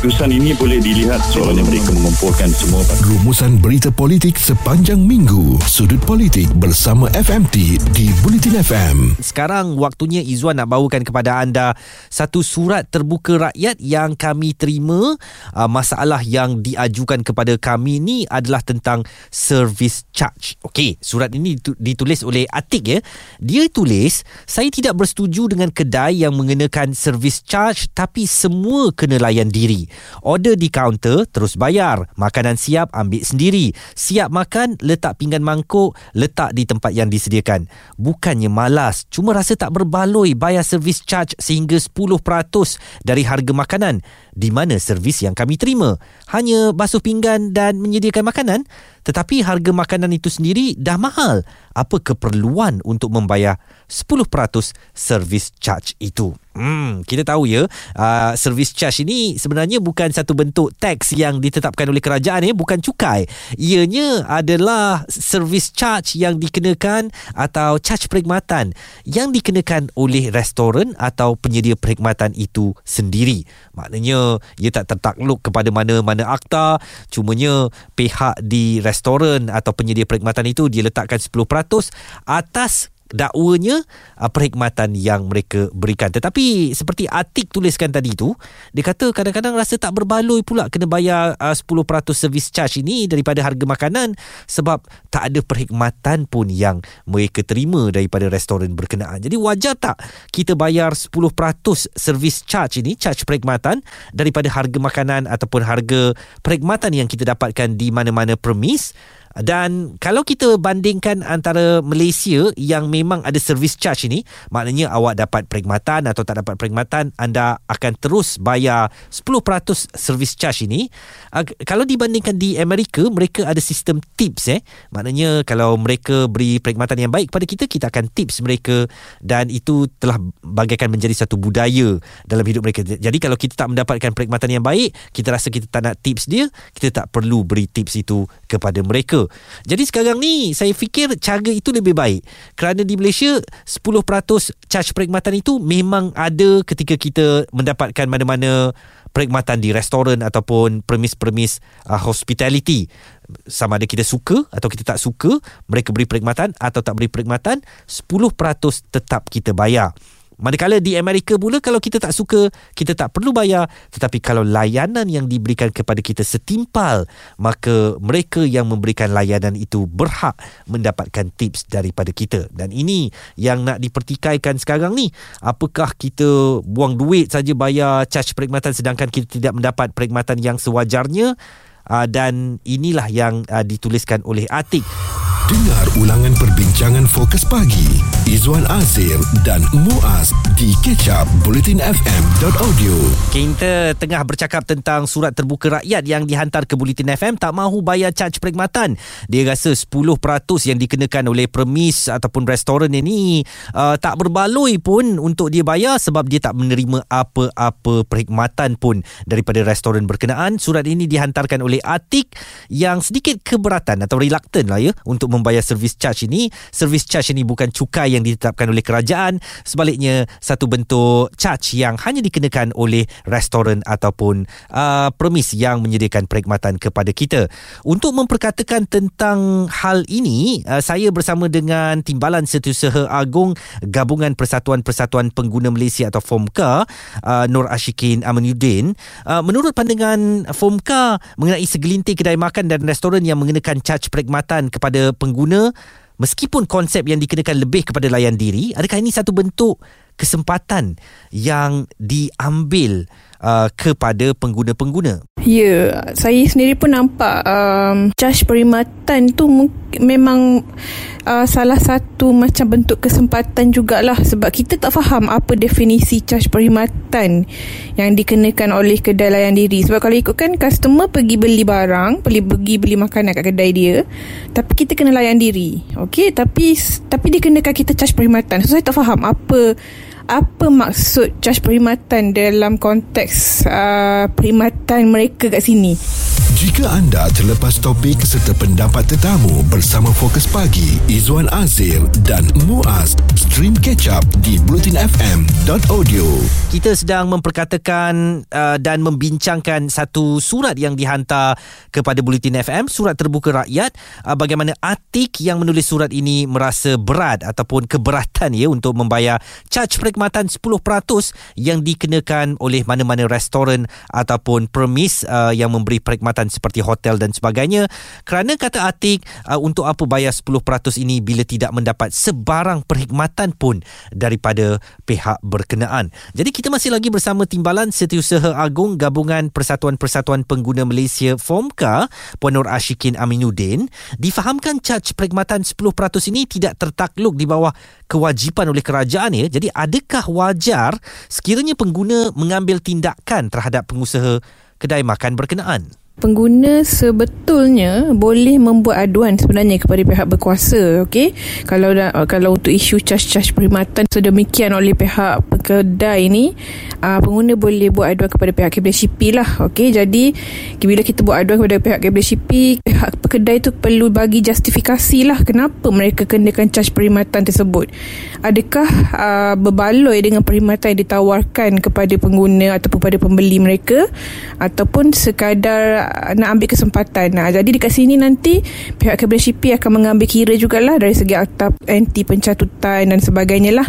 keputusan ini boleh dilihat soalnya mereka mengumpulkan semua Rumusan berita politik sepanjang minggu. Sudut politik bersama FMT di Bulletin FM. Sekarang waktunya Izzuan nak bawakan kepada anda satu surat terbuka rakyat yang kami terima. Uh, masalah yang diajukan kepada kami ni adalah tentang service charge. Okey, surat ini ditulis oleh Atik ya. Dia tulis, saya tidak bersetuju dengan kedai yang mengenakan service charge tapi semua kena layan diri. Order di kaunter, terus bayar. Makanan siap, ambil sendiri. Siap makan, letak pinggan mangkuk, letak di tempat yang disediakan. Bukannya malas, cuma rasa tak berbaloi bayar servis charge sehingga 10% dari harga makanan. Di mana servis yang kami terima? Hanya basuh pinggan dan menyediakan makanan? Tetapi harga makanan itu sendiri dah mahal. Apa keperluan untuk membayar 10% service charge itu? Hmm, kita tahu ya, uh, service charge ini sebenarnya bukan satu bentuk teks yang ditetapkan oleh kerajaan ya, bukan cukai. Ianya adalah service charge yang dikenakan atau charge perkhidmatan yang dikenakan oleh restoran atau penyedia perkhidmatan itu sendiri. Maknanya ia tak tertakluk kepada mana-mana akta, cumanya pihak di restoran atau penyedia perkhidmatan itu dia letakkan 10% atas dakwanya uh, perkhidmatan yang mereka berikan. Tetapi seperti Atik tuliskan tadi tu dia kata kadang-kadang rasa tak berbaloi pula kena bayar uh, 10% service charge ini daripada harga makanan sebab tak ada perkhidmatan pun yang mereka terima daripada restoran berkenaan. Jadi wajar tak kita bayar 10% service charge ini charge perkhidmatan daripada harga makanan ataupun harga perkhidmatan yang kita dapatkan di mana-mana premis dan kalau kita bandingkan antara Malaysia yang memang ada service charge ini, maknanya awak dapat perkhidmatan atau tak dapat perkhidmatan, anda akan terus bayar 10% service charge ini. Uh, kalau dibandingkan di Amerika, mereka ada sistem tips eh. Maknanya kalau mereka beri perkhidmatan yang baik kepada kita, kita akan tips mereka dan itu telah bagaikan menjadi satu budaya dalam hidup mereka. Jadi kalau kita tak mendapatkan perkhidmatan yang baik, kita rasa kita tak nak tips dia, kita tak perlu beri tips itu kepada mereka. Jadi sekarang ni saya fikir cara itu lebih baik. Kerana di Malaysia 10% charge perkhidmatan itu memang ada ketika kita mendapatkan mana-mana perkhidmatan di restoran ataupun premis-premis uh, hospitality sama ada kita suka atau kita tak suka mereka beri perkhidmatan atau tak beri perkhidmatan 10% tetap kita bayar Manakala di Amerika pula kalau kita tak suka, kita tak perlu bayar. Tetapi kalau layanan yang diberikan kepada kita setimpal, maka mereka yang memberikan layanan itu berhak mendapatkan tips daripada kita. Dan ini yang nak dipertikaikan sekarang ni. Apakah kita buang duit saja bayar charge perkhidmatan sedangkan kita tidak mendapat perkhidmatan yang sewajarnya? Uh, dan inilah yang uh, dituliskan oleh Atik. Dengar ulangan perbincangan fokus pagi Izwan Azir dan Muaz di kecap bulletinfm.audio Kita tengah bercakap tentang surat terbuka rakyat yang dihantar ke Bulletin FM tak mahu bayar charge perkhidmatan. Dia rasa 10% yang dikenakan oleh premis ataupun restoran ini uh, tak berbaloi pun untuk dia bayar sebab dia tak menerima apa-apa perkhidmatan pun daripada restoran berkenaan. Surat ini dihantarkan oleh Atik yang sedikit keberatan atau reluctant lah ya untuk membayar servis charge ini. Servis charge ini bukan cukai yang ditetapkan oleh kerajaan, sebaliknya satu bentuk charge yang hanya dikenakan oleh restoran ataupun uh, premis yang menyediakan perkhidmatan kepada kita. Untuk memperkatakan tentang hal ini, uh, saya bersama dengan Timbalan Setiausaha Agung Gabungan Persatuan-Persatuan Pengguna Malaysia atau FOMKA, uh, Nur Ashikin Amanuddin. Uh, menurut pandangan FOMKA mengenai segelintir kedai makan dan restoran yang mengenakan charge perkhidmatan kepada pengguna pengguna meskipun konsep yang dikenakan lebih kepada layan diri adakah ini satu bentuk kesempatan yang diambil uh, kepada pengguna-pengguna. Ya, saya sendiri pun nampak um, charge perkhidmatan tu memang uh, salah satu macam bentuk kesempatan jugalah sebab kita tak faham apa definisi charge perkhidmatan yang dikenakan oleh kedai layan diri. Sebab kalau ikutkan customer pergi beli barang, pergi pergi beli makanan kat kedai dia, tapi kita kena layan diri. Okey, tapi tapi dikenakan kita charge perkhidmatan. So saya tak faham apa apa maksud charge perkhidmatan dalam konteks uh, perkhidmatan mereka kat sini? Jika anda terlepas topik serta pendapat tetamu bersama Fokus Pagi, Izwan Azir dan Muaz, stream catch up di blutinfm.audio. Kita sedang memperkatakan uh, dan membincangkan satu surat yang dihantar kepada Bulletin FM, surat terbuka rakyat, uh, bagaimana Atik yang menulis surat ini merasa berat ataupun keberatan ya untuk membayar caj perkhidmatan 10% yang dikenakan oleh mana-mana restoran ataupun permis uh, yang memberi perkhidmatan seperti hotel dan sebagainya kerana kata Atik uh, untuk apa bayar 10% ini bila tidak mendapat sebarang perkhidmatan pun daripada pihak berkenaan. Jadi kita masih lagi bersama Timbalan Setiausaha Agung Gabungan Persatuan-Persatuan Pengguna Malaysia FOMKA Puan Nur Ashikin Aminuddin difahamkan caj perkhidmatan 10% ini tidak tertakluk di bawah kewajipan oleh kerajaan ya. Jadi adakah wajar sekiranya pengguna mengambil tindakan terhadap pengusaha kedai makan berkenaan? Pengguna sebetulnya boleh membuat aduan sebenarnya kepada pihak berkuasa okey? Kalau dah, kalau untuk isu cas-cas perkhidmatan sedemikian oleh pihak kedai ini uh, pengguna boleh buat aduan kepada pihak KBCP lah okey? Jadi bila kita buat aduan kepada pihak KBCP pihak kedai itu perlu bagi justifikasi lah kenapa mereka kenakan cas perkhidmatan tersebut. Adakah uh, berbaloi dengan perkhidmatan yang ditawarkan kepada pengguna ataupun kepada pembeli mereka ataupun sekadar nak ambil kesempatan. Nah, jadi dekat sini nanti pihak KBCP akan mengambil kira jugalah dari segi akta anti pencatutan dan sebagainya lah.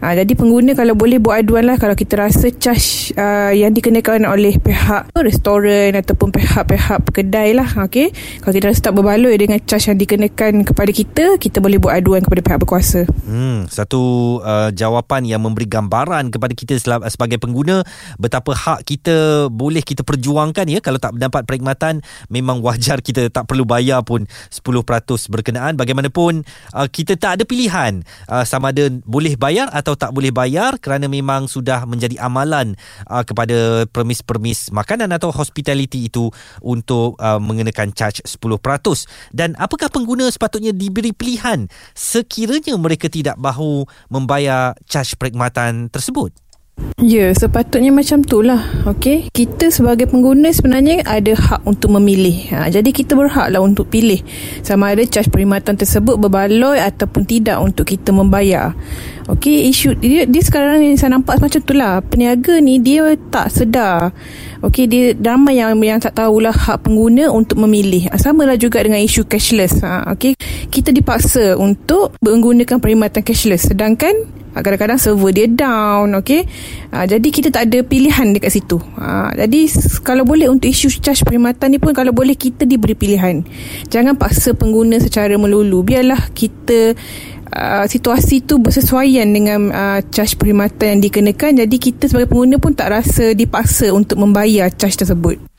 Ha, jadi pengguna kalau boleh buat aduan lah kalau kita rasa charge uh, yang dikenakan oleh pihak restoran ataupun pihak-pihak kedai lah. Okay? Kalau kita rasa tak berbaloi dengan charge yang dikenakan kepada kita, kita boleh buat aduan kepada pihak berkuasa. Hmm, satu uh, jawapan yang memberi gambaran kepada kita sebagai pengguna betapa hak kita boleh kita perjuangkan ya kalau tak mendapat perkhidmatan memang wajar kita tak perlu bayar pun 10% berkenaan. Bagaimanapun uh, kita tak ada pilihan uh, sama ada boleh bayar atau tak boleh bayar kerana memang sudah menjadi amalan uh, kepada permis-permis makanan atau hospitality itu untuk uh, mengenakan charge 10% dan apakah pengguna sepatutnya diberi pilihan? Sekiranya mereka tidak mahu membayar charge perkhidmatan tersebut Ya, sepatutnya macam tu lah. Okay? Kita sebagai pengguna sebenarnya ada hak untuk memilih. Ha, jadi kita berhaklah untuk pilih sama ada caj perkhidmatan tersebut berbaloi ataupun tidak untuk kita membayar. Okay, isu dia, dia sekarang ni saya nampak macam tu lah. Peniaga ni dia tak sedar. Okay, dia ramai yang yang tak tahulah hak pengguna untuk memilih. Ha, sama lah juga dengan isu cashless. Ha, okay, kita dipaksa untuk menggunakan perkhidmatan cashless. Sedangkan kadang-kadang server dia down okey uh, jadi kita tak ada pilihan dekat situ. Uh, jadi kalau boleh untuk isu charge perkhidmatan ni pun kalau boleh kita diberi pilihan. Jangan paksa pengguna secara melulu. Biarlah kita uh, situasi tu bersesuaian dengan uh, charge perkhidmatan yang dikenakan. Jadi kita sebagai pengguna pun tak rasa dipaksa untuk membayar charge tersebut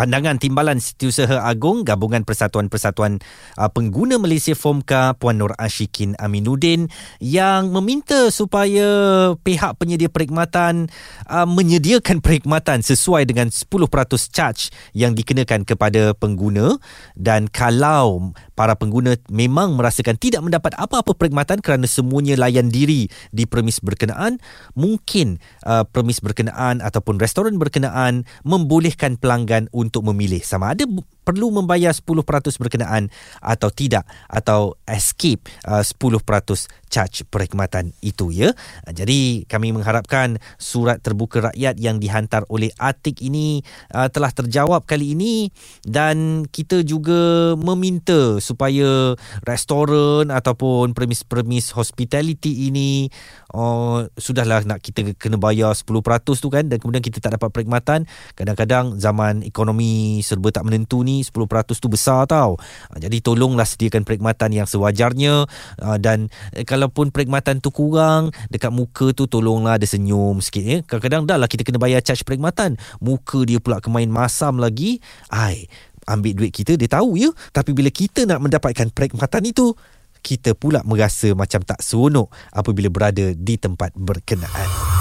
pandangan Timbalan Setiausaha Agung Gabungan Persatuan-Persatuan uh, Pengguna Malaysia FOMKA Puan Nur Ashikin Aminuddin yang meminta supaya pihak penyedia perkhidmatan uh, menyediakan perkhidmatan sesuai dengan 10% charge yang dikenakan kepada pengguna. Dan kalau para pengguna memang merasakan tidak mendapat apa-apa perkhidmatan kerana semuanya layan diri di premis berkenaan, mungkin uh, premis berkenaan ataupun restoran berkenaan membolehkan pelanggan untuk memilih. Sama ada perlu membayar 10% berkenaan atau tidak atau escape uh, 10% charge perkhidmatan itu ya. Jadi kami mengharapkan surat terbuka rakyat yang dihantar oleh Atik ini uh, telah terjawab kali ini dan kita juga meminta supaya restoran ataupun premis-premis hospitality ini uh, sudahlah nak kita kena bayar 10% tu kan dan kemudian kita tak dapat perkhidmatan. Kadang-kadang zaman ekonomi serba tak menentu ni 10% tu besar tau. Ah, jadi tolonglah sediakan perkhidmatan yang sewajarnya ah, dan eh, kalaupun perkhidmatan tu kurang dekat muka tu tolonglah ada senyum sikit ya. Kadang-kadang dah lah kita kena bayar charge perkhidmatan. Muka dia pula kemain masam lagi. Ai, ambil duit kita dia tahu ya. Tapi bila kita nak mendapatkan perkhidmatan itu kita pula merasa macam tak seronok apabila berada di tempat berkenaan.